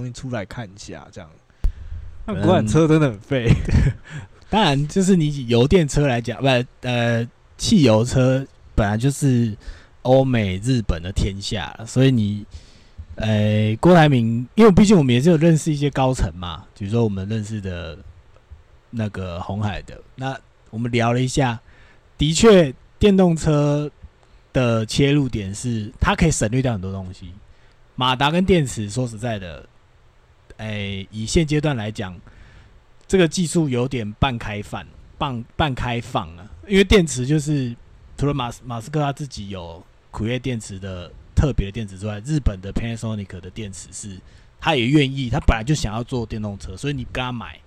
东西出来看一下，这样。那国产车真的很废。当然，就是你油电车来讲，不呃，汽油车本来就是欧美、日本的天下，所以你，呃，郭台铭，因为毕竟我们也是有认识一些高层嘛，比如说我们认识的那个红海的，那我们聊了一下，的确，电动车的切入点是它可以省略掉很多东西，马达跟电池，说实在的，哎，以现阶段来讲。这个技术有点半开放，半半开放啊，因为电池就是除了马马斯克他自己有苦业电池的特别的电池之外，日本的 Panasonic 的电池是他也愿意，他本来就想要做电动车，所以你跟他买，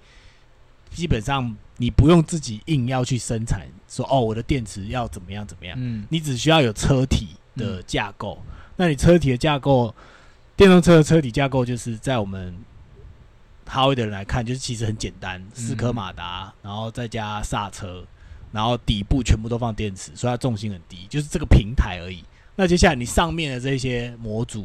基本上你不用自己硬要去生产，说哦我的电池要怎么样怎么样，嗯，你只需要有车体的架构，那你车体的架构，电动车的车体架构就是在我们。哈维的人来看，就是其实很简单，四颗马达，然后再加刹车，然后底部全部都放电池，所以它重心很低，就是这个平台而已。那接下来你上面的这些模组，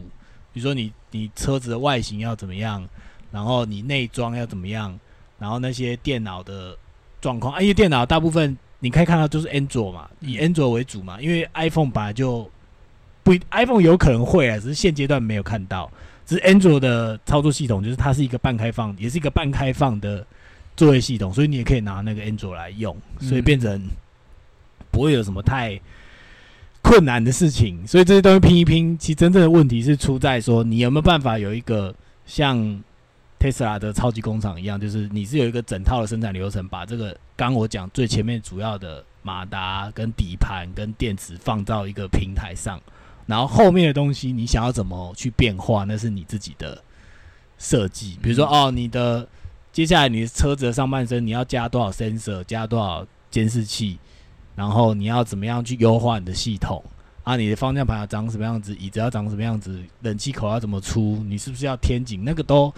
比如说你你车子的外形要怎么样，然后你内装要怎么样，然后那些电脑的状况，因为电脑大部分你可以看到就是 Android 嘛，以 Android 为主嘛，因为 iPhone 本来就不 iPhone 有可能会啊，只是现阶段没有看到。是 Android 的操作系统，就是它是一个半开放，也是一个半开放的作业系统，所以你也可以拿那个 Android 来用，所以变成不会有什么太困难的事情。所以这些东西拼一拼，其实真正的问题是出在说，你有没有办法有一个像 Tesla 的超级工厂一样，就是你是有一个整套的生产流程，把这个刚我讲最前面主要的马达、跟底盘、跟电池放到一个平台上。然后后面的东西你想要怎么去变化，那是你自己的设计。比如说，哦，你的接下来你的车子的上半身你要加多少 sensor，加多少监视器，然后你要怎么样去优化你的系统啊？你的方向盘要长什么样子，椅子要长什么样子，冷气口要怎么出，你是不是要天井？那个都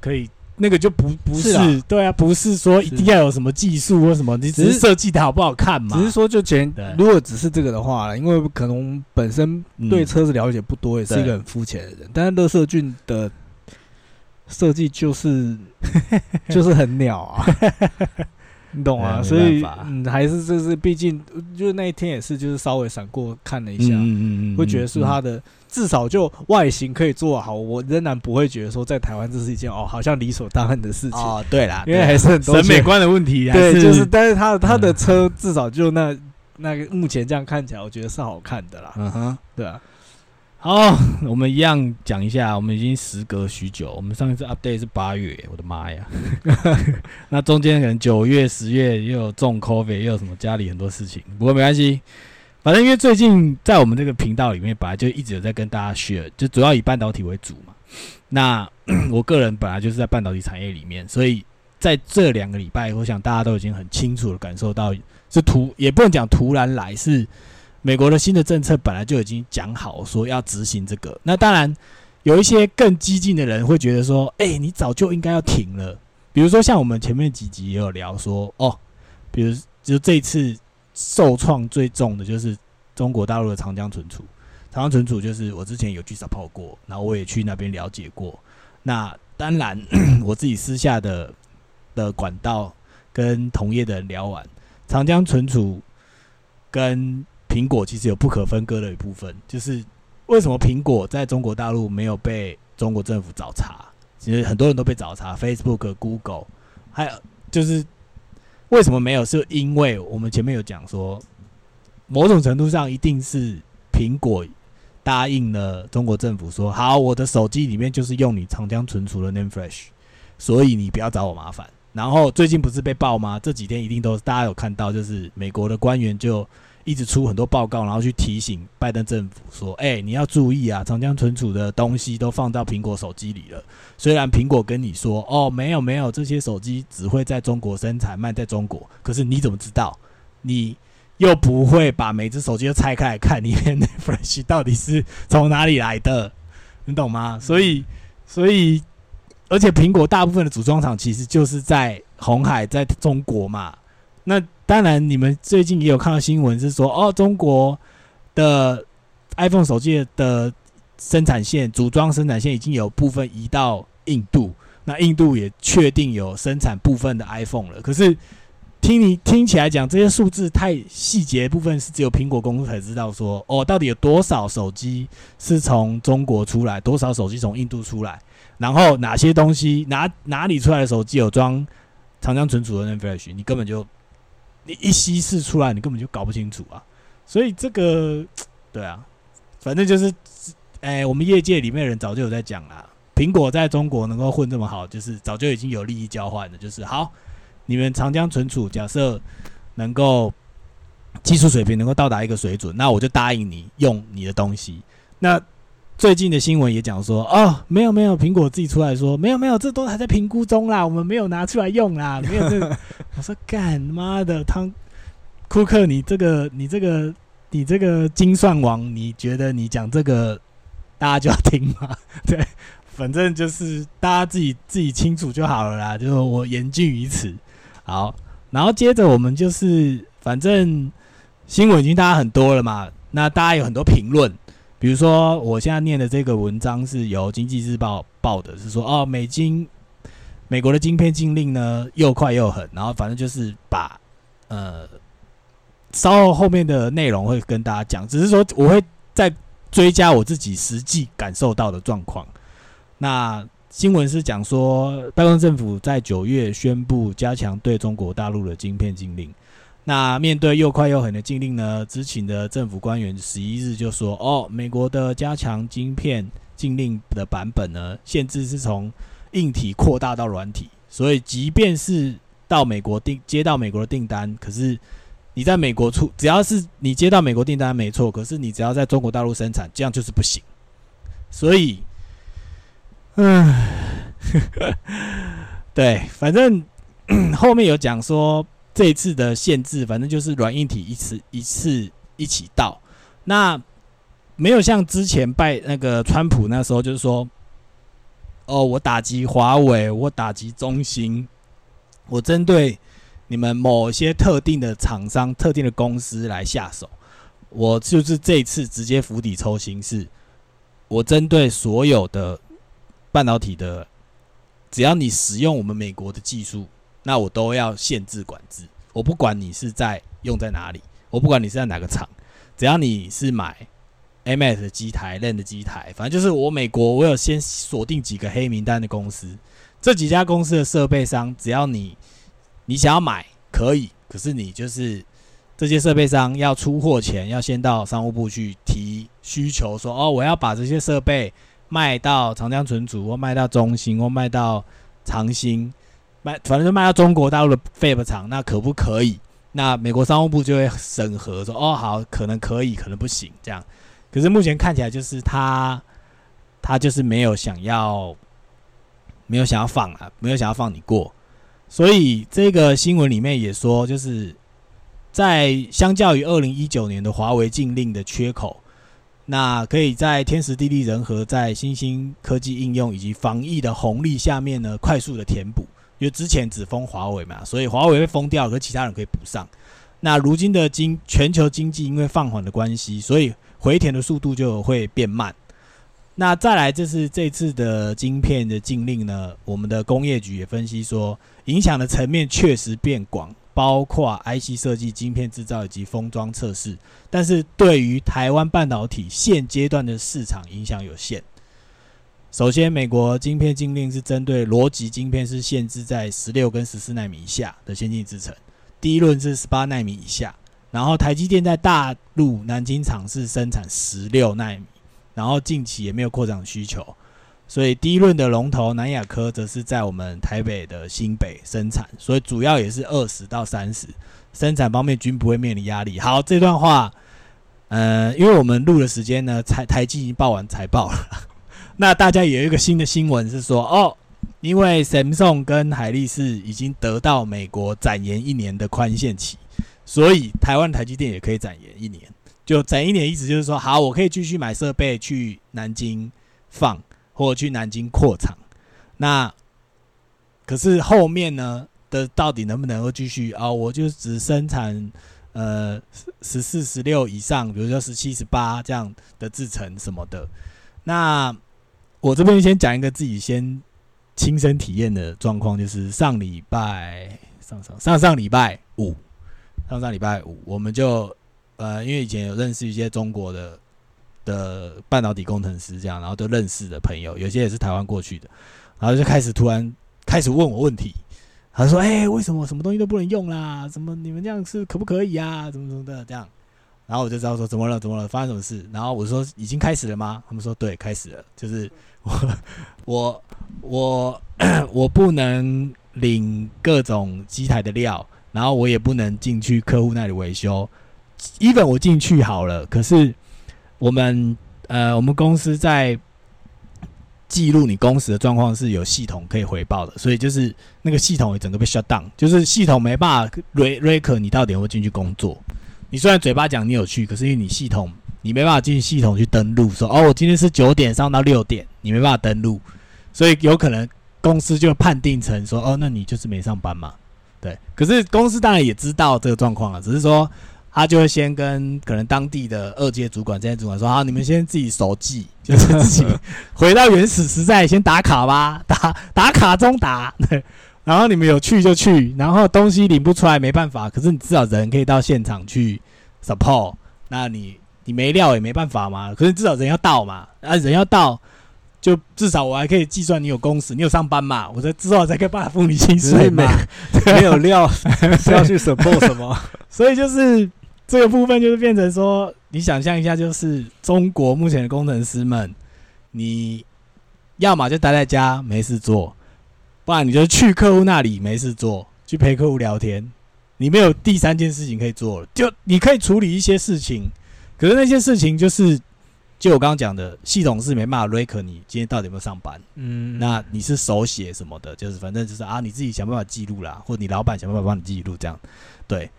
可以。那个就不不是对啊，不是说一定要有什么技术或什么，你只是设计的好不好看嘛？只是说就前，如果只是这个的话，因为可能本身对车子了解不多，也是一个很肤浅的人。但是乐色俊的设计就是 就是很鸟啊。你懂啊？所以嗯，还是就是，毕竟就是那一天也是，就是稍微闪过看了一下，嗯嗯会觉得是他的至少就外形可以做好，我仍然不会觉得说在台湾这是一件哦，好像理所当然的事情哦。对啦，因为还是很审美观的问题，对，就是，但是他他的车至少就那那个目前这样看起来，我觉得是好看的啦。嗯哼，对啊。好，我们一样讲一下。我们已经时隔许久，我们上一次 update 是八月，我的妈呀！那中间可能九月、十月又有重 COVID，又有什么家里很多事情。不过没关系，反正因为最近在我们这个频道里面，本来就一直有在跟大家 share，就主要以半导体为主嘛。那 我个人本来就是在半导体产业里面，所以在这两个礼拜，我想大家都已经很清楚的感受到，是突也不能讲突然来，是。美国的新的政策本来就已经讲好说要执行这个，那当然有一些更激进的人会觉得说，哎，你早就应该要停了。比如说像我们前面几集也有聊说，哦，比如就这次受创最重的就是中国大陆的长江存储，长江存储就是我之前有去 support 过，然后我也去那边了解过。那当然 我自己私下的的管道跟同业的人聊完，长江存储跟苹果其实有不可分割的一部分，就是为什么苹果在中国大陆没有被中国政府找茬？其实很多人都被找茬，Facebook、Google，还有就是为什么没有？是因为我们前面有讲说，某种程度上一定是苹果答应了中国政府说，好，我的手机里面就是用你长江存储的 Name Flash，所以你不要找我麻烦。然后最近不是被爆吗？这几天一定都大家有看到，就是美国的官员就。一直出很多报告，然后去提醒拜登政府说：“哎，你要注意啊，长江存储的东西都放到苹果手机里了。虽然苹果跟你说，哦，没有没有，这些手机只会在中国生产，卖在中国。可是你怎么知道？你又不会把每只手机都拆开来看里面的 flash 到底是从哪里来的？你懂吗？所以，所以，而且苹果大部分的组装厂其实就是在红海，在中国嘛。那当然，你们最近也有看到新闻，是说哦，中国的 iPhone 手机的生产线组装生产线已经有部分移到印度，那印度也确定有生产部分的 iPhone 了。可是听你听起来讲这些数字太细节部分是只有苹果公司才知道，说哦，到底有多少手机是从中国出来，多少手机从印度出来，然后哪些东西哪哪里出来的手机有装长江存储的 N Flash，你根本就你一稀释出来，你根本就搞不清楚啊。所以这个对啊，反正就是，哎，我们业界里面人早就有在讲啦，苹果在中国能够混这么好，就是早就已经有利益交换了，就是好。你们长江存储假设能够技术水平能够到达一个水准，那我就答应你用你的东西。那最近的新闻也讲说，哦，没有没有，苹果自己出来说，没有没有，这都还在评估中啦，我们没有拿出来用啦，没有这。我说干妈的汤库克，你这个你这个你这个精算王，你觉得你讲这个大家就要听吗？对，反正就是大家自己自己清楚就好了啦，就是我言尽于此。好，然后接着我们就是，反正新闻已经大家很多了嘛，那大家有很多评论，比如说我现在念的这个文章是由经济日报报的，是说哦，美金美国的晶片禁令呢又快又狠，然后反正就是把呃稍后后面的内容会跟大家讲，只是说我会再追加我自己实际感受到的状况，那。新闻是讲说，拜登政府在九月宣布加强对中国大陆的晶片禁令。那面对又快又狠的禁令呢？知情的政府官员十一日就说：“哦，美国的加强晶片禁令的版本呢，限制是从硬体扩大到软体。所以，即便是到美国订接到美国的订单，可是你在美国出，只要是你接到美国订单没错，可是你只要在中国大陆生产，这样就是不行。所以。”嗯，对，反正 后面有讲说这一次的限制，反正就是软硬体一次一次一起到，那没有像之前拜那个川普那时候，就是说，哦，我打击华为，我打击中兴，我针对你们某些特定的厂商、特定的公司来下手，我就是这一次直接釜底抽薪，是我针对所有的。半导体的，只要你使用我们美国的技术，那我都要限制管制。我不管你是在用在哪里，我不管你是在哪个厂，只要你是买 MS 的机台、LAN 的机台，反正就是我美国，我有先锁定几个黑名单的公司。这几家公司的设备商，只要你你想要买，可以。可是你就是这些设备商要出货前，要先到商务部去提需求，说哦，我要把这些设备。卖到长江存储，或卖到中兴，或卖到长兴，卖反正就卖到中国大陆的 Fab 厂，那可不可以？那美国商务部就会审核，说哦好，可能可以，可能不行，这样。可是目前看起来就是他，他就是没有想要，没有想要放啊，没有想要放你过。所以这个新闻里面也说，就是在相较于二零一九年的华为禁令的缺口。那可以在天时地利人和，在新兴科技应用以及防疫的红利下面呢，快速的填补。因为之前只封华为嘛，所以华为被封掉，可其他人可以补上。那如今的经全球经济因为放缓的关系，所以回填的速度就会变慢。那再来，这是这次的晶片的禁令呢，我们的工业局也分析说，影响的层面确实变广。包括 IC 设计、晶片制造以及封装测试，但是对于台湾半导体现阶段的市场影响有限。首先，美国晶片禁令是针对逻辑晶片，是限制在十六跟十四纳米以下的先进制程，第一轮是十八纳米以下。然后，台积电在大陆南京厂是生产十六纳米，然后近期也没有扩展需求。所以第一轮的龙头南亚科则是在我们台北的新北生产，所以主要也是二十到三十，生产方面均不会面临压力。好，这段话，呃，因为我们录的时间呢，台台积已经报完财报了，那大家有一个新的新闻是说，哦，因为 Samsung 跟海力士已经得到美国展延一年的宽限期，所以台湾台积电也可以展延一年，就展一年，意思就是说，好，我可以继续买设备去南京放。或去南京扩厂，那可是后面呢的到底能不能够继续啊？我就只生产呃十四、十六以上，比如说十七、十八这样的制程什么的。那我这边先讲一个自己先亲身体验的状况，就是上礼拜上上上上礼拜五，上上礼拜五，我们就呃，因为以前有认识一些中国的的半导体工程师，这样，然后都认识的朋友，有些也是台湾过去的，然后就开始突然开始问我问题，他说：“哎、为什么什么东西都不能用啦？怎么你们这样是可不可以啊？怎么怎么的这样？”然后我就知道说怎么了，怎么了，发生什么事？然后我说已经开始了吗？他们说对，开始了。就是我 我我 我不能领各种机台的料，然后我也不能进去客户那里维修。even 我进去好了，可是我们呃我们公司在记录你公司的状况是有系统可以回报的，所以就是那个系统也整个被 shut down，就是系统没办法 re rec 你到底有没有进去工作。你虽然嘴巴讲你有去，可是因为你系统你没办法进系统去登录，说哦我今天是九点上到六点，你没办法登录，所以有可能公司就判定成说哦那你就是没上班嘛，对。可是公司当然也知道这个状况了，只是说他就会先跟可能当地的二阶主管、这些主管说好，你们先自己手记，就是自己回到原始时代先打卡吧，打打卡中打，然后你们有去就去，然后东西领不出来没办法，可是你至少人可以到现场去 support。那你你没料也没办法嘛，可是至少人要到嘛，啊人要到，就至少我还可以计算你有工时，你有上班嘛，我才之后才可以办法付你薪水嘛。没有料 是要去 support 什么？所以就是这个部分就是变成说，你想象一下，就是中国目前的工程师们，你要么就待在家没事做，不然你就去客户那里没事做，去陪客户聊天。你没有第三件事情可以做了，就你可以处理一些事情，可是那些事情就是，就我刚刚讲的，系统是没办法 rec 你今天到底有没有上班。嗯，那你是手写什么的，就是反正就是啊，你自己想办法记录啦，或你老板想办法帮你记录这样，对。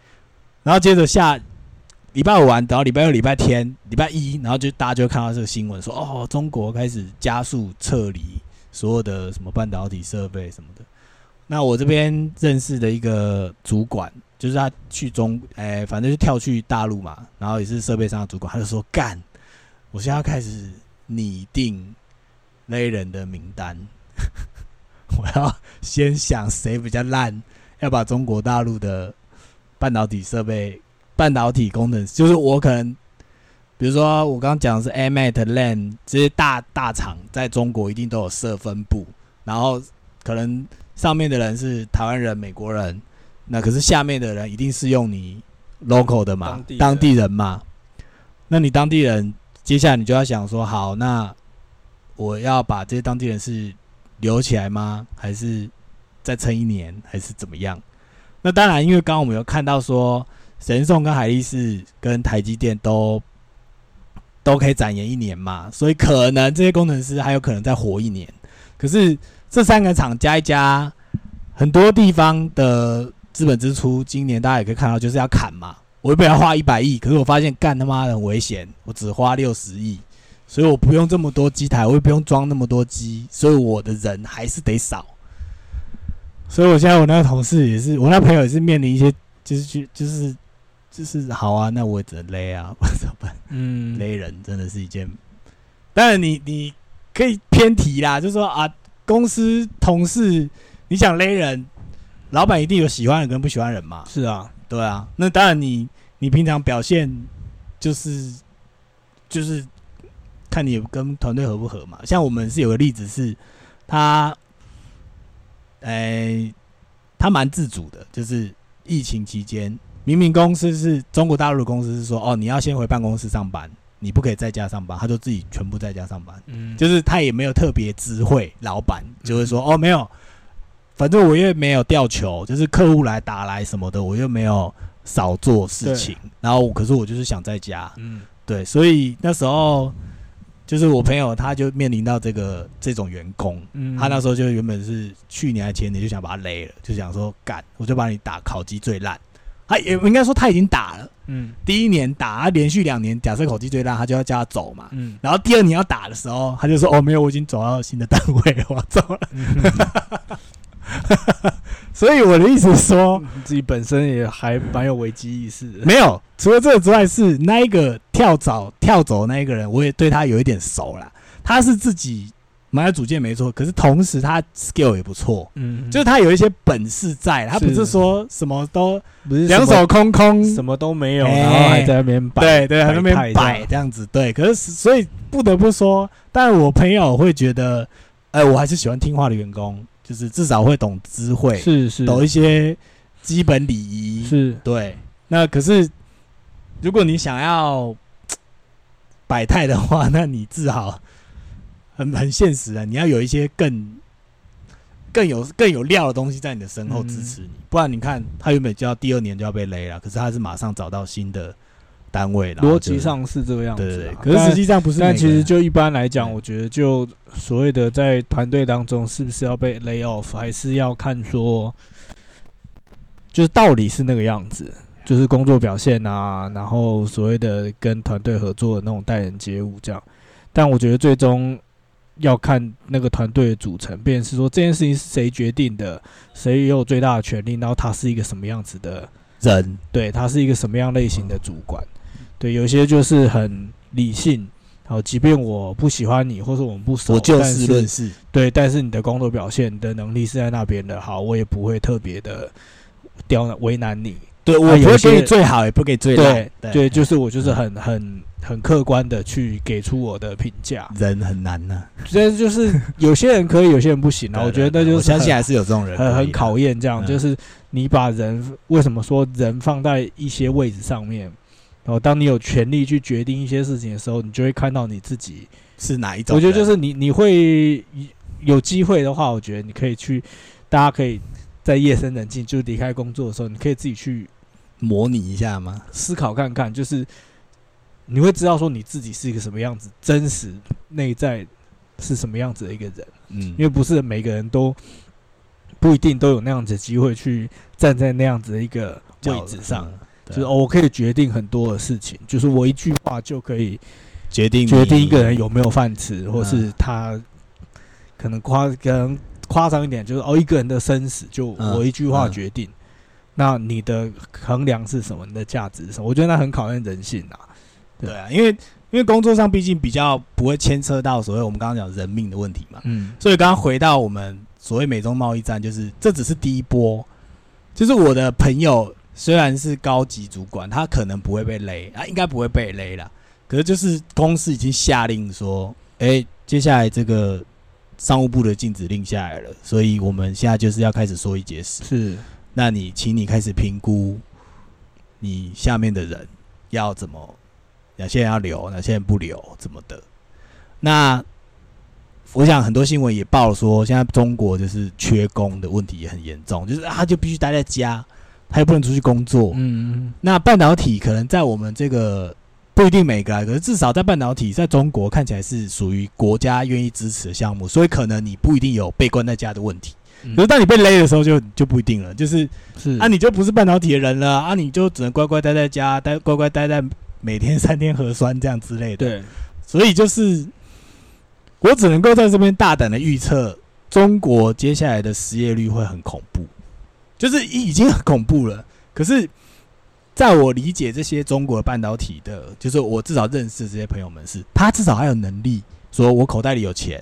然后接着下礼拜五完，等到礼拜六、礼拜天、礼拜一，然后就大家就看到这个新闻说，哦，中国开始加速撤离所有的什么半导体设备什么的。那我这边认识的一个主管，就是他去中，哎、反正就跳去大陆嘛，然后也是设备上的主管，他就说干，我现在要开始拟定那人的名单，我要先想谁比较烂，要把中国大陆的半导体设备、半导体工程，就是我可能，比如说我刚刚讲的是 AMAT、LAN 这些大大厂，在中国一定都有设分部，然后可能上面的人是台湾人、美国人，那可是下面的人一定是用你 local 的嘛当地，当地人嘛，那你当地人，接下来你就要想说，好，那我要把这些当地人是留起来吗？还是再撑一年，还是怎么样？那当然，因为刚刚我们有看到说，神送跟海力士跟台积电都都可以展延一年嘛，所以可能这些工程师还有可能再活一年。可是这三个厂加一加，很多地方的资本支出，今年大家也可以看到，就是要砍嘛。我原本要花一百亿，可是我发现干他妈的很危险，我只花六十亿，所以我不用这么多机台，我也不用装那么多机，所以我的人还是得少。所以我现在我那个同事也是，我那朋友也是面临一些，就是去就是就是好啊，那我也只能勒啊，我怎么办？嗯，勒人真的是一件，当然你你可以偏题啦，就说啊，公司同事你想勒人，老板一定有喜欢人跟不喜欢人嘛，是啊，对啊，那当然你你平常表现就是就是看你跟团队合不合嘛。像我们是有个例子是，他，哎、他蛮自主的，就是疫情期间，明明公司是中国大陆的公司是说，哦，你要先回办公室上班，你不可以在家上班，他就自己全部在家上班。嗯，就是他也没有特别知会老板，就会说哦没有，反正我又没有吊球，就是客户来打来什么的，我又没有少做事情，然后可是我就是想在家，嗯。对，所以那时候就是我朋友他就面临到这个这种员工，嗯，他那时候就原本是去年还前年就想把他勒了，就想说干，我就把你打烤鸡最烂，他也应该说他已经打了，嗯。第一年打，他连续两年假设口气最烂，他就要叫他走嘛，嗯。然后第二年要打的时候，他就说：“哦，没有，我已经走到新的单位了，我要走了。嗯，” 所以我的意思是说，自己本身也还蛮有危机意识的，没有，除了这个之外，是那一个跳蚤跳走的那一个人，我也对他有一点熟了。他是自己买了组件没错，可是同时他 skill 也不错，嗯，就是他有一些本事在，他不是是说什么都不是两手空空，什么都没有，哎然后还在那边摆，对对，还在那边摆摆这样子，对。可是所以不得不说，但我朋友会觉得，哎，我还是喜欢听话的员工，就是至少会懂知会，是是懂一些基本礼仪，是对。那可是如果你想要摆态的话，那你至少很很现实啊，你要有一些更。更有更有料的东西在你的身后支持你，不然你看他原本就要第二年就要被勒了，可是他是马上找到新的单位，了逻辑上是这个样子啊，对可是实际上不是但。其实就一般来讲，我觉得就所谓的在团队当中，是不是要被 lay off，还是要看说，就是道理是那个样子，就是工作表现啊，然后所谓的跟团队合作的那种待人接物这样。但我觉得最终要看那个团队的组成，便是说这件事情是谁决定的，谁有最大的权利，然后他是一个什么样子的人。对他是一个什么样类型的主管？对，有些就是很理性，好，即便我不喜欢你，或者我们不熟，我就但是事论事，对，但是你的工作表现、你的能力是在那边的，好，我也不会特别的刁难、为难你。对我不会给你最好，也不给最烂。对，对，就是我就是嗯。很很很客观的去给出我的评价。人很难呐。所以就是 有些人可以，有些人不行啊。我觉得那就是我相信还是有这种人很很考验，这样、嗯就是你把人为什么说人放在一些位置上面，然后当你有权利去决定一些事情的时候，你就会看到你自己。是哪一种。我觉得就是你你会有机会的话，我觉得你可以去，大家可以在夜深人静就离开工作的时候，你可以自己去模拟一下吗？思考看看，就是你会知道说你自己是一个什么样子，真实内在是什么样子的一个人。嗯因为不是每个人都不一定都有那样子的机会去站在那样子的一个位置上，，嗯就是哦，我可以决定很多的事情，就是我一句话就可以决定决定一个人有有没有饭吃，或是他可能夸可能夸张一点，就是哦，一个人的生死就嗯我一句话嗯决定。那你的衡量是什么？你的价值是什么？我觉得那很考验人性啊。对啊，因为因为工作上毕竟比较不会牵扯到所谓我们刚刚讲人命的问题嘛，嗯，所以刚刚回到我们所谓美中贸易战，就是这只是第一波，就是我的朋友虽然是高级主管，他可能不会被勒啊，应该不会被勒啦。可是就是公司已经下令说，哎、接下来这个商务部的禁止令下来了，所以我们现在就是要开始说一节食。是那你请你开始评估你下面的人要怎么，哪些人要留，哪些人不留，怎么的。那我想很多新闻也报说，现在中国就是缺工的问题也很严重，就是啊他就必须待在家，他又不能出去工作。嗯，那半导体可能在我们这个不一定每个啊，可是至少在半导体在中国看起来是属于国家愿意支持的项目，所以可能你不一定有被关在家的问题。嗯可是当你被勒的时候就，就不一定了，就是是啊，你就不是半导体的人了啊，你就只能乖乖待在家，待乖乖待在每天三天核酸这样之类的。，对，所以就是我只能够在这边大胆的预测，中国接下来的失业率会很恐怖，就是已已经很恐怖了。可是，在我理解这些中国半导体的，就是我至少认识这些朋友们是，他至少还有能力，说我口袋里有钱，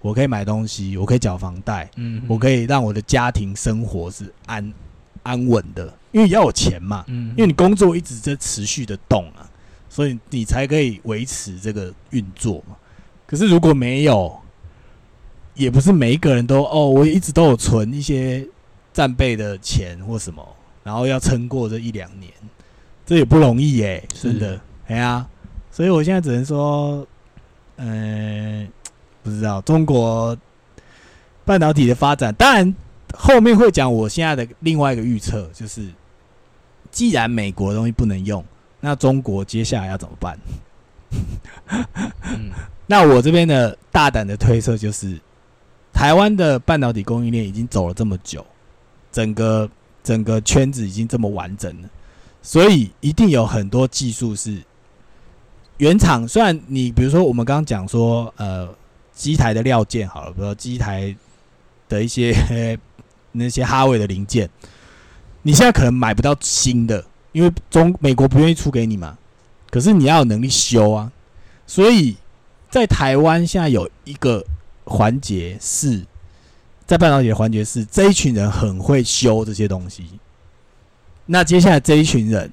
我可以买东西，我可以缴房贷，嗯，我可以让我的家庭生活是安安稳的，因为要有钱嘛，嗯，因为你工作一直在持续的动啊，所以你才可以维持这个运作嘛。可是如果没有，也不是每一个人都哦，我一直都有存一些战备的钱或什么，然后要撑过这一两年，这也不容易耶、是真的，哎呀、所以我现在只能说，嗯、不知道中国半导体的发展，当然后面会讲我现在的另外一个预测，就是既然美国的东西不能用，那中国接下来要怎么办？嗯 那我这边的大胆的推测就是，台湾的半导体供应链已经走了这么久，整个整个圈子已经这么完整了，所以一定有很多技术是原厂。虽然你比如说我们刚刚讲说，呃，机台的料件好了，比如说机台的一些 那些哈维的零件，你现在可能买不到新的，因为中美国不愿意出给你嘛。可是你要有能力修啊，所以在台湾现在有一个环节是，在半导体的环节是这一群人很会修这些东西，那接下来这一群人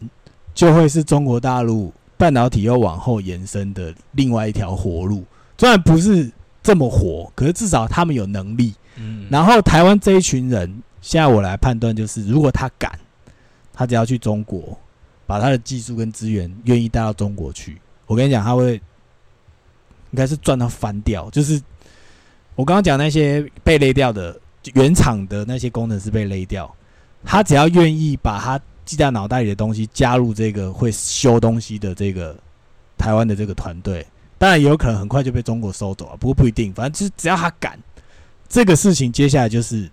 就会是中国大陆半导体又往后延伸的另外一条活路，虽然不是这么活，可是至少他们有能力。嗯，然后台湾这一群人，现在我来判断就是，如果他敢，他只要去中国，把他的技术跟资源愿意带到中国去，我跟你讲，他会应该是赚到翻掉。就是我刚刚讲那些被勒掉的原厂的那些工程师被勒掉，他只要愿意把他记在脑袋里的东西加入这个会修东西的这个台湾的这个团队，当然也有可能很快就被中国收走了，不过不一定，反正就是只要他敢。这个事情接下来就是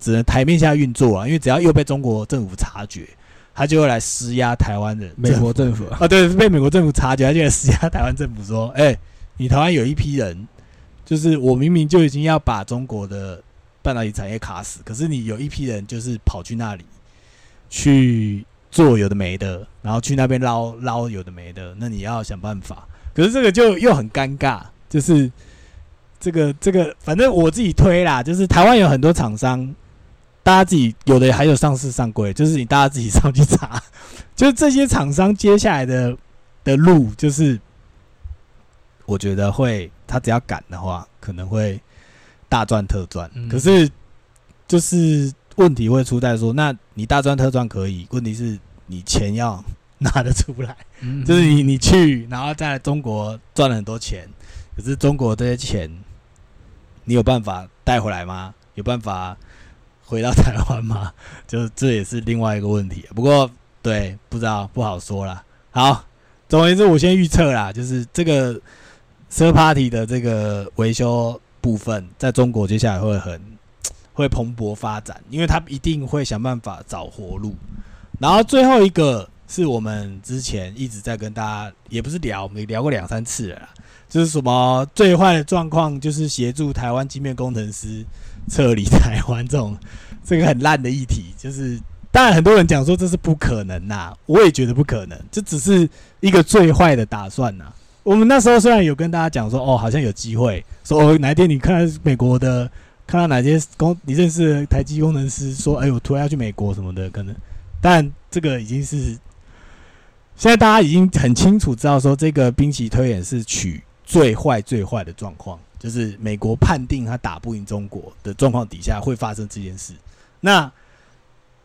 只能台面下运作啊，因为只要又被中国政府察觉，他就会来施压台湾人。美国政府啊，对，被美国政府察觉，他就来施压台湾政府说：“哎，你台湾有一批人，就是我明明就已经要把中国的半导体产业卡死，可是你有一批人就是跑去那里去做有的没的，然后去那边捞捞有的没的，那你要想办法。可是这个就又很尴尬，就是。”这个这个，反正我自己推啦，就是台湾有很多厂商，大家自己有的还有上市上柜，就是你大家自己上去查，就是这些厂商接下来的的路，就是我觉得会，他只要敢的话，可能会大赚特赚。可是就是问题会出在说，那你大赚特赚可以，问题是你钱要拿得出来，就是你你去，然后在中国赚了很多钱，可是中国这些钱。你有办法带回来吗？有办法回到台湾吗？就这也是另外一个问题。不过，对，不知道，不好说了。好，总而言之，我先预测啦，就是这个 s i r Party 的这个维修部分，在中国接下来会很 会蓬勃发展，因为他一定会想办法找活路。然后最后一个是我们之前一直在跟大家，也不是聊，我们聊过两三次了啦。就是什么最坏的状况，就是协助台湾机面工程师撤离台湾这种这个很烂的议题。就是当然很多人讲说这是不可能呐，我也觉得不可能，这只是一个最坏的打算呐。我们那时候虽然有跟大家讲说，哦，好像有机会，说哦哪一天你看美国的，看到哪些工你认识的台积工程师说，哎，我突然要去美国什么的，可能，但这个已经是现在大家已经很清楚知道说，这个兵棋推演是取。最坏最坏的状况，就是美国判定他打不赢中国的状况底下会发生这件事。那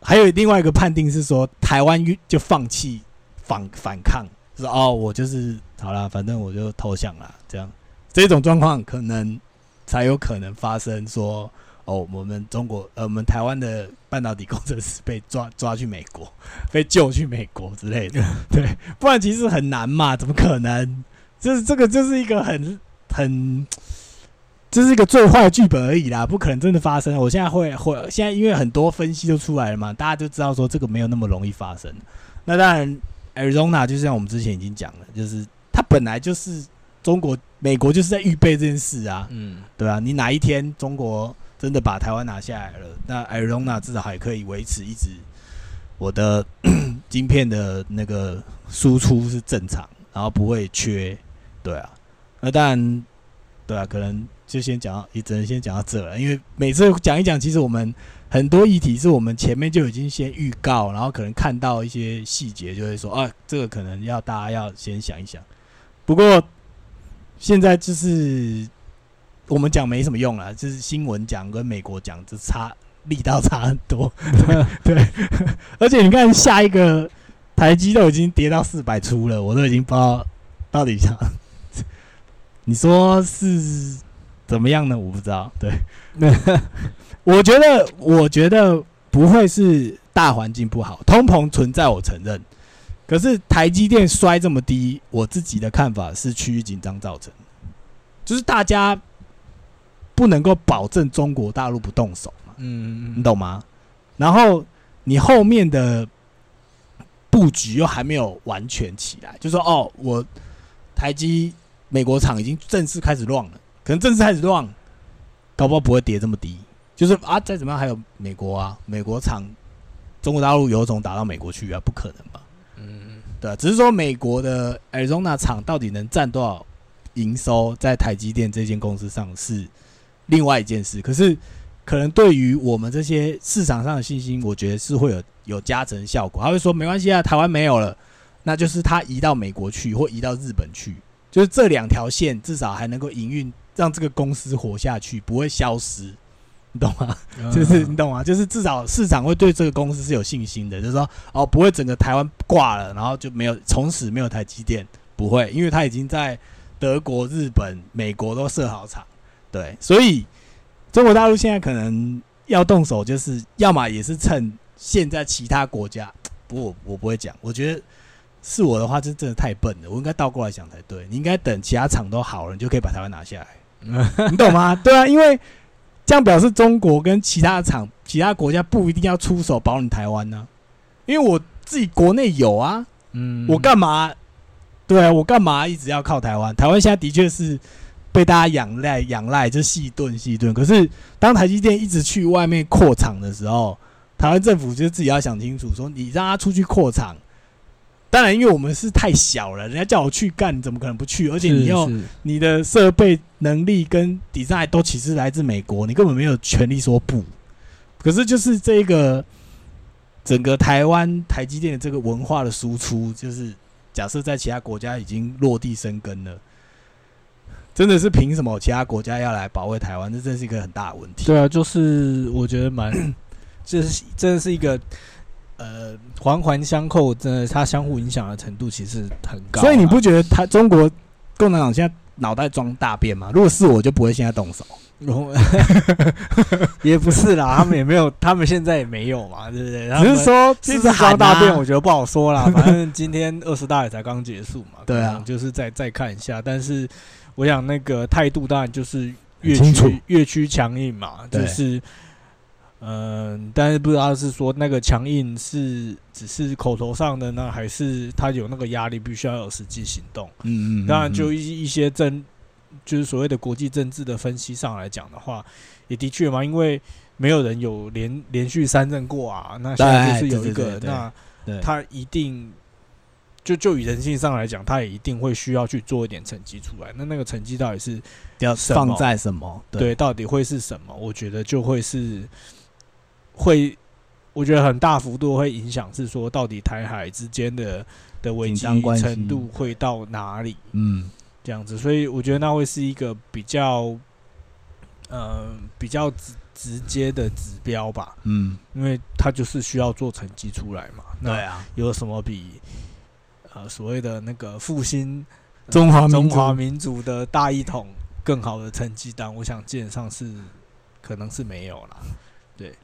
还有另外一个判定是说，台湾就放弃反反抗，说哦，我就是好了，反正我就投降了。这样这种状况可能才有可能发生。说哦，我们中国呃，我们台湾的半导体工程师被抓抓去美国，被救去美国之类的。对，不然其实很难嘛，怎么可能？就是这个，就是一个很很，这是一个最坏的剧本而已啦，不可能真的发生。我现在会会，现在因为很多分析都出来了嘛，大家就知道说这个没有那么容易发生。那当然，Arizona 就像我们之前已经讲了，就是它本来就是中国、美国就是在预备这件事啊，嗯，对啊，你哪一天中国真的把台湾拿下来了，那 Arizona 至少还可以维持一直我的 晶片的那个输出是正常，然后不会缺。对啊，那当然，对啊，可能就先讲到，也只能先讲到这了。因为每次讲一讲，其实我们很多议题是我们前面就已经先预告，然后可能看到一些细节，就会说啊，这个可能要大家要先想一想。不过现在就是我们讲没什么用了，就是新闻讲跟美国讲，这差力道差很多。对，而且你看下一个台积都已经跌到四百出了，我都已经不知道到底想。你说是怎么样呢？我不知道。对，我觉得，我觉得不会是大环境不好，通膨存在，我承认。可是台积电摔这么低，我自己的看法是区域紧张造成，就是大家不能够保证中国大陆不动手嘛。嗯，你懂吗？然后你后面的布局又还没有完全起来，就说哦，我台积。美国厂已经正式开始乱了，可能正式开始乱，搞不好不会跌这么低。就是啊，再怎么样还有美国啊，美国厂，中国大陆有种打到美国去啊，不可能吧？嗯，对，只是说美国的 Arizona 厂到底能占多少营收在台积电这间公司上是另外一件事。可是，可能对于我们这些市场上的信心，我觉得是会有有加成效果。他会说没关系啊，台湾没有了，那就是他移到美国去或移到日本去，就是这两条线至少还能够营运，让这个公司活下去，不会消失。你懂吗？就是你懂吗？就是至少市场会对这个公司是有信心的，就是说哦，不会整个台湾挂了，然后就没有从此没有台积电，不会，因为它已经在德国、日本、美国都设好厂，对，所以中国大陆现在可能要动手，就是要么也是趁现在其他国家，不过我不会讲，我觉得是我的话，这真的太笨了，我应该倒过来想才对，你应该等其他厂都好了，你就可以把台湾拿下来，你懂吗？对啊，因为。这样表示中国跟其他厂、其他国家不一定要出手保你台湾呢？因为我自己国内有啊，嗯，我干嘛？对啊，我干嘛一直要靠台湾？台湾现在的确是被大家仰赖、仰赖，就细炖细炖。可是当台积电一直去外面扩厂的时候，台湾政府就自己要想清楚，说你让他出去扩厂。当然，因为我们是太小了，人家叫我去干，你怎么可能不去？而且你要你的设备能力跟 design 都其实来自美国，你根本没有权利说不。可是就是这个整个台湾台积电的这个文化的输出，就是假设在其他国家已经落地生根了，真的是凭什么其他国家要来保卫台湾？这真是一个很大的问题。对啊，就是我觉得蛮，这是真的是一个。呃，环环相扣，真的，它相互影响的程度其实很高。所以你不觉得他中国共产党现在脑袋装大便吗？如果是我，就不会现在动手。也不是啦，他们也没有，他们现在也没有嘛，对不对？只是说其实装大便，我觉得不好说啦。反正今天二十大也才刚结束嘛，对啊，就是再再看一下。但是我想那个态度当然就是越趋越趋强硬嘛，就是。嗯，但是不知道是说那个强硬是只是口头上的呢，还是他有那个压力，必须要有实际行动。嗯嗯。当然，就一一些政，就是所谓的国际政治的分析上来讲的话，也的确嘛，因为没有人有连连续三任过啊，那现在就是有一个，那他一定就就以人性上来讲，他也一定会需要去做一点成绩出来。那那个成绩到底是要放在什么？对，到底会是什么？我觉得就会是。会，我觉得很大幅度会影响，是说到底台海之间的的危机程度会到哪里？嗯，这样子，所以我觉得那会是一个比较，呃，比较直直接的指标吧。嗯，因为它就是需要做成绩出来嘛。对啊，有什么比呃所谓的那个复兴中华中华民族的大一统更好的成绩单？我想基本上是可能是没有了。对。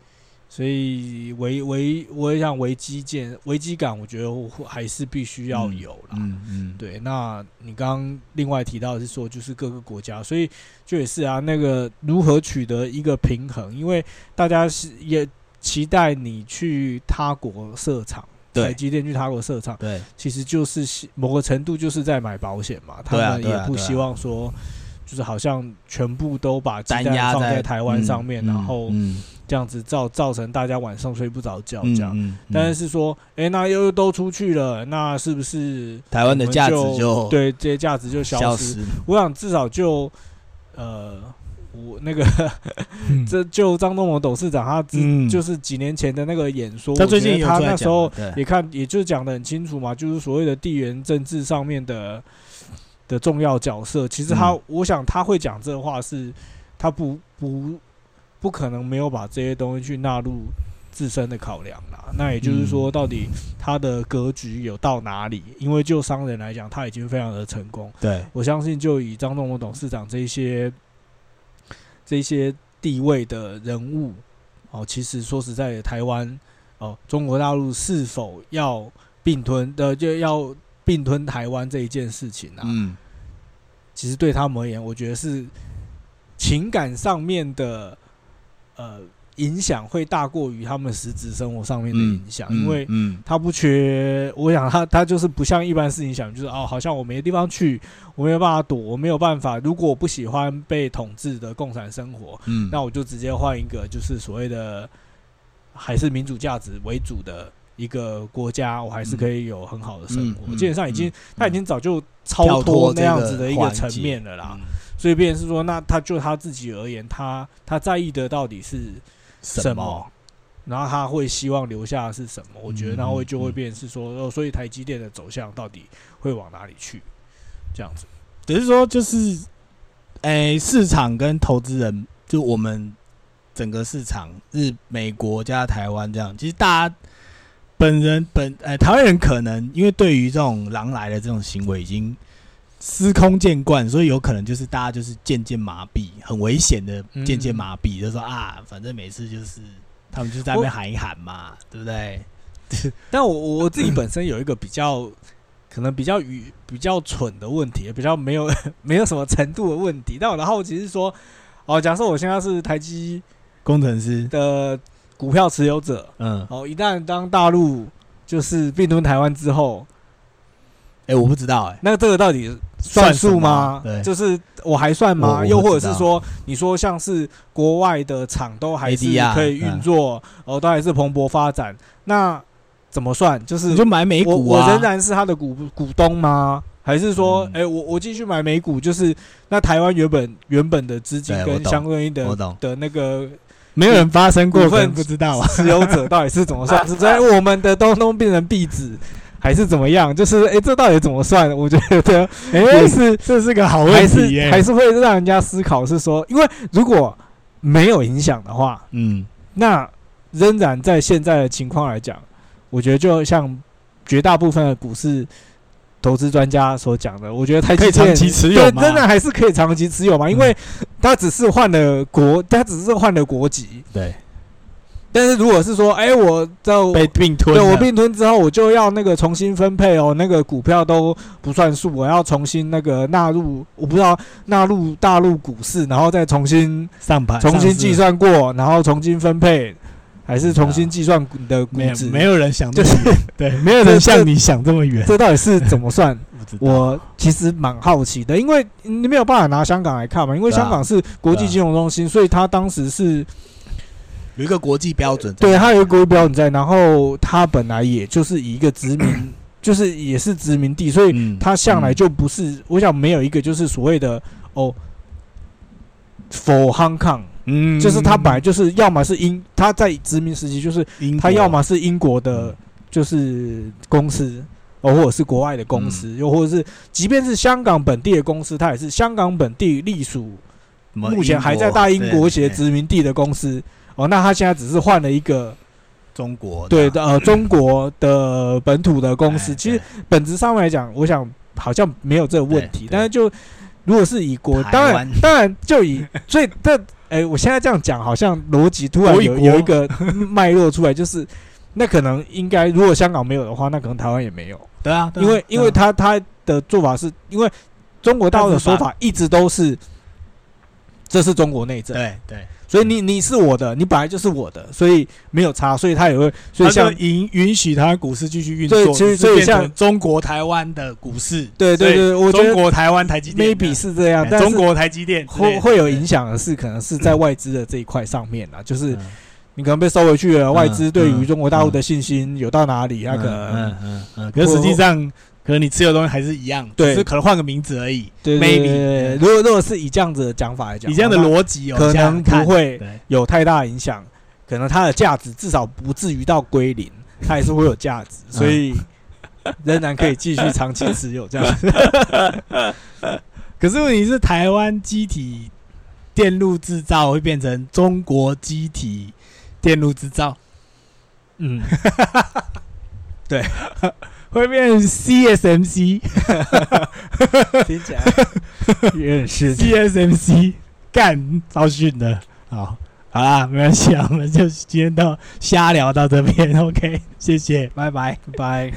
所以危危，我也想危机见危机感，我觉得还是必须要有啦。嗯嗯，对。那你刚刚另外提到是说，就是各个国家，所以就也是啊，那个如何取得一个平衡？因为大家是也期待你去他国设厂，对，机电去他国设厂，对，其实就是某个程度就是在买保险嘛。他们也不希望说，就是好像全部都把鸡蛋放在台湾上面，然后。这样子造造成大家晚上睡不着觉，这样。但是说，哎，那又都出去了，那是不是台湾的价值就对这些价值就消失？我想至少就呃，我那个 这就张东谋董事长，他就是几年前的那个演说，他最近他那时候也看，也就是讲的很清楚嘛，就是所谓的地缘政治上面的的重要角色。其实他，我想他会讲这话，是他不不。不可能没有把这些东西去纳入自身的考量啦。那也就是说，到底他的格局有到哪里？因为就商人来讲，他已经非常的成功。对我相信，就以张仲谋董事长这些这些地位的人物哦，其实说实在的，台湾哦，中国大陆是否要并吞的，就要并吞台湾这一件事情啊？嗯，其实对他们而言，我觉得是情感上面的。呃，影响会大过于他们实质生活上面的影响，因为他不缺，我想他 他就是不像一般事情想，就是哦，好像我没地方去，我没有办法躲，我没有办法。如果我不喜欢被统治的共产生活，那我就直接换一个，就是所谓的还是民主价值为主的一一个国家，我还是可以有很好的生活。嗯嗯基本上已经嗯他已经早就超脱脱那样子的一个层面了啦。嗯所以，变成是说，那他就他自己而言，他他在意的到底是什么？然后他会希望留下的是什么？我觉得，嗯然后会就会嗯变成是说，哦，所以台积电的走向到底会往哪里去？这样子。只是说，就是，诶、市场跟投资人，就我们整个市场，日、美国加台湾这样，其实大家本人本，呃，台湾人可能因为对于这种狼来的这种行为已经司空见惯，所以有可能就是大家就是渐渐麻痹，很危险的渐渐麻痹，就说啊，反正每次就是他们就在那边喊一喊嘛，对不对？但我我自己本身有一个比较可能比较愚比较蠢的问题，比较没有 没有什么程度的问题。但我的好奇是说，哦，假设我现在是台积工程师，的股票持有者，嗯，哦，一旦当大陆就是并吞台湾之后，哎、我不知道、哎，那这个到底算数吗？对就是我还算吗？又或者是说，你说像是国外的厂都还是可以运作，哦，都还是蓬勃发展，那怎么算？就是你就买美我股啊，我仍然是他的股股东吗？还是说，嗯哎、我我继续买美股，就是那台湾原本原本的资金跟相对应的，的那个没有人发生过，股份可能不知道啊。持有者到底是怎么算？所以我们的东东变成壁纸，还是怎么样？就是哎、这到底怎么算？我觉得 哎、也是这是个好问题还、是还是会让人家思考，是说，因为如果没有影响的话，嗯，那仍然在现在的情况来讲，我觉得就像绝大部分的股市投资专家所讲的，我觉得台积电可以长期持有对，吗仍然还是可以长期持有嘛，因为它只是换了国，它只是换了国籍。对，但是如果是说，哎、我在被并吞，对我并吞之后，我就要那个重新分配哦，那个股票都不算数，我要重新那个纳入，我不知道纳入大陆股市，然后再重新上盘重新计，算过，然后重新分配，还是重新啊计算你的股值？没有没有人想这就是么远，对，没有人像你想这么远。这到底是怎么算？我其实蛮好奇的，因为你没有办法拿香港来看嘛，因为香港是国际金融中心，所以它当时是有一个国际标准，对它有一个国际标准在，然后它本来也就是以一个殖民，就是也是殖民地，所以嗯它向来就不是，我想没有一个就是所谓的哦，for Hong Kong，嗯。就是它本来就是要么是英，它在殖民时期就是它要么是英国的嗯，就是公司。哦，或者是国外的公嗯。司，又或者是，即便是香港本地的公司，它也是香港本地隶属目前还在大英国协殖民地的公司。哦，那他现在只是换了一个中国对的呃中国的本土的公司。哎其实本质上面来讲，我想好像没有这个问题，但是就如果是以国，当然当然就以最但哎，我现在这样讲好像逻辑突然有有一个脉络出来，就是那可能应该如果香港没有的话，那可能台湾也没有，对啊，因为因为他他的做法是因为中国大陆的说法一直都是这是中国内政，对对，所以你你是我的，你本来就是我的，所以没有差，所以他也会，所以像就允允许他股市继续运作，所以像中国台湾的股市，对对对，我中国台湾台积电 maybe 是这样哎，但中国台积电会会有影响的是，可能是在外资的这一块上面啦，就是嗯你可能被收回去了，嗯外资对于嗯中国大陆的信心有到哪里，那可嗯能嗯嗯嗯，可是实际上可能你持有的东西还是一样，对。只是可能换个名字而已。对对 maybe 对对，如果如果是以这样子的讲法来讲，以这样的逻辑哦，可能不会有太大影响，可能它的价值至少不至于到归零，它还是会有价值，所以仍然可以继续长期持有这样。可是问题是，台湾机体电路制造会变成中国机体电路制造，嗯，会变成 CSMC 听起来有点是 CSMC 干招训的。好，好啦，没关系啊，我们就今天到瞎聊到这边，OK，谢谢，拜拜。拜。